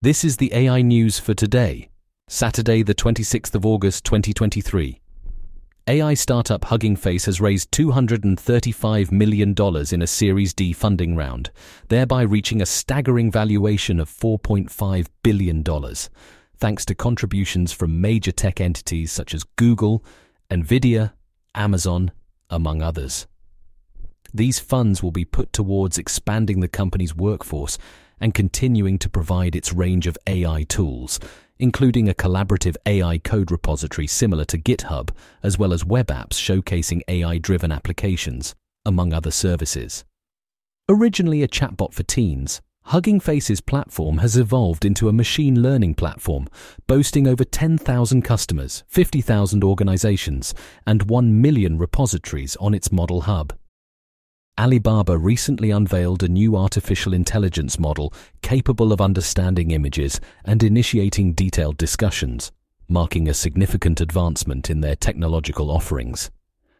This is the AI news for today, Saturday, the 26th of August 2023. AI startup Hugging Face has raised $235 million in a Series D funding round, thereby reaching a staggering valuation of $4.5 billion, thanks to contributions from major tech entities such as Google, Nvidia, Amazon, among others. These funds will be put towards expanding the company's workforce and continuing to provide its range of AI tools, including a collaborative AI code repository similar to GitHub, as well as web apps showcasing AI driven applications, among other services. Originally a chatbot for teens, Hugging Face's platform has evolved into a machine learning platform, boasting over 10,000 customers, 50,000 organizations, and 1 million repositories on its model hub. Alibaba recently unveiled a new artificial intelligence model capable of understanding images and initiating detailed discussions, marking a significant advancement in their technological offerings.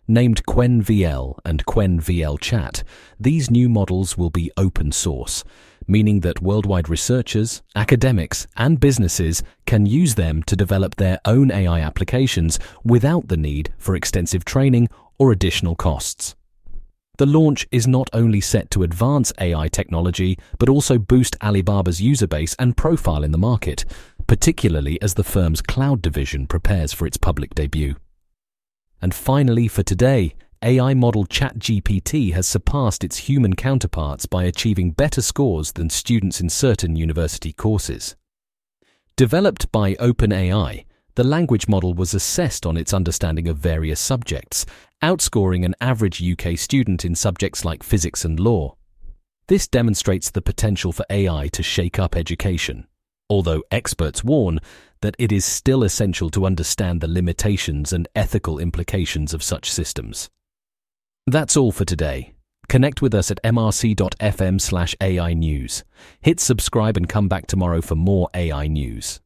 Named Qwen-VL and Qwen-VL Chat, these new models will be open source, meaning that worldwide researchers, academics, and businesses can use them to develop their own AI applications without the need for extensive training or additional costs. The launch is not only set to advance AI technology, but also boost Alibaba's user base and profile in the market, particularly as the firm's cloud division prepares for its public debut. And finally, for today, AI model ChatGPT has surpassed its human counterparts by achieving better scores than students in certain university courses. Developed by OpenAI, the language model was assessed on its understanding of various subjects, outscoring an average UK student in subjects like physics and law. This demonstrates the potential for AI to shake up education, although experts warn that it is still essential to understand the limitations and ethical implications of such systems. That's all for today. Connect with us at mrc.fm slash AI news. Hit subscribe and come back tomorrow for more AI news.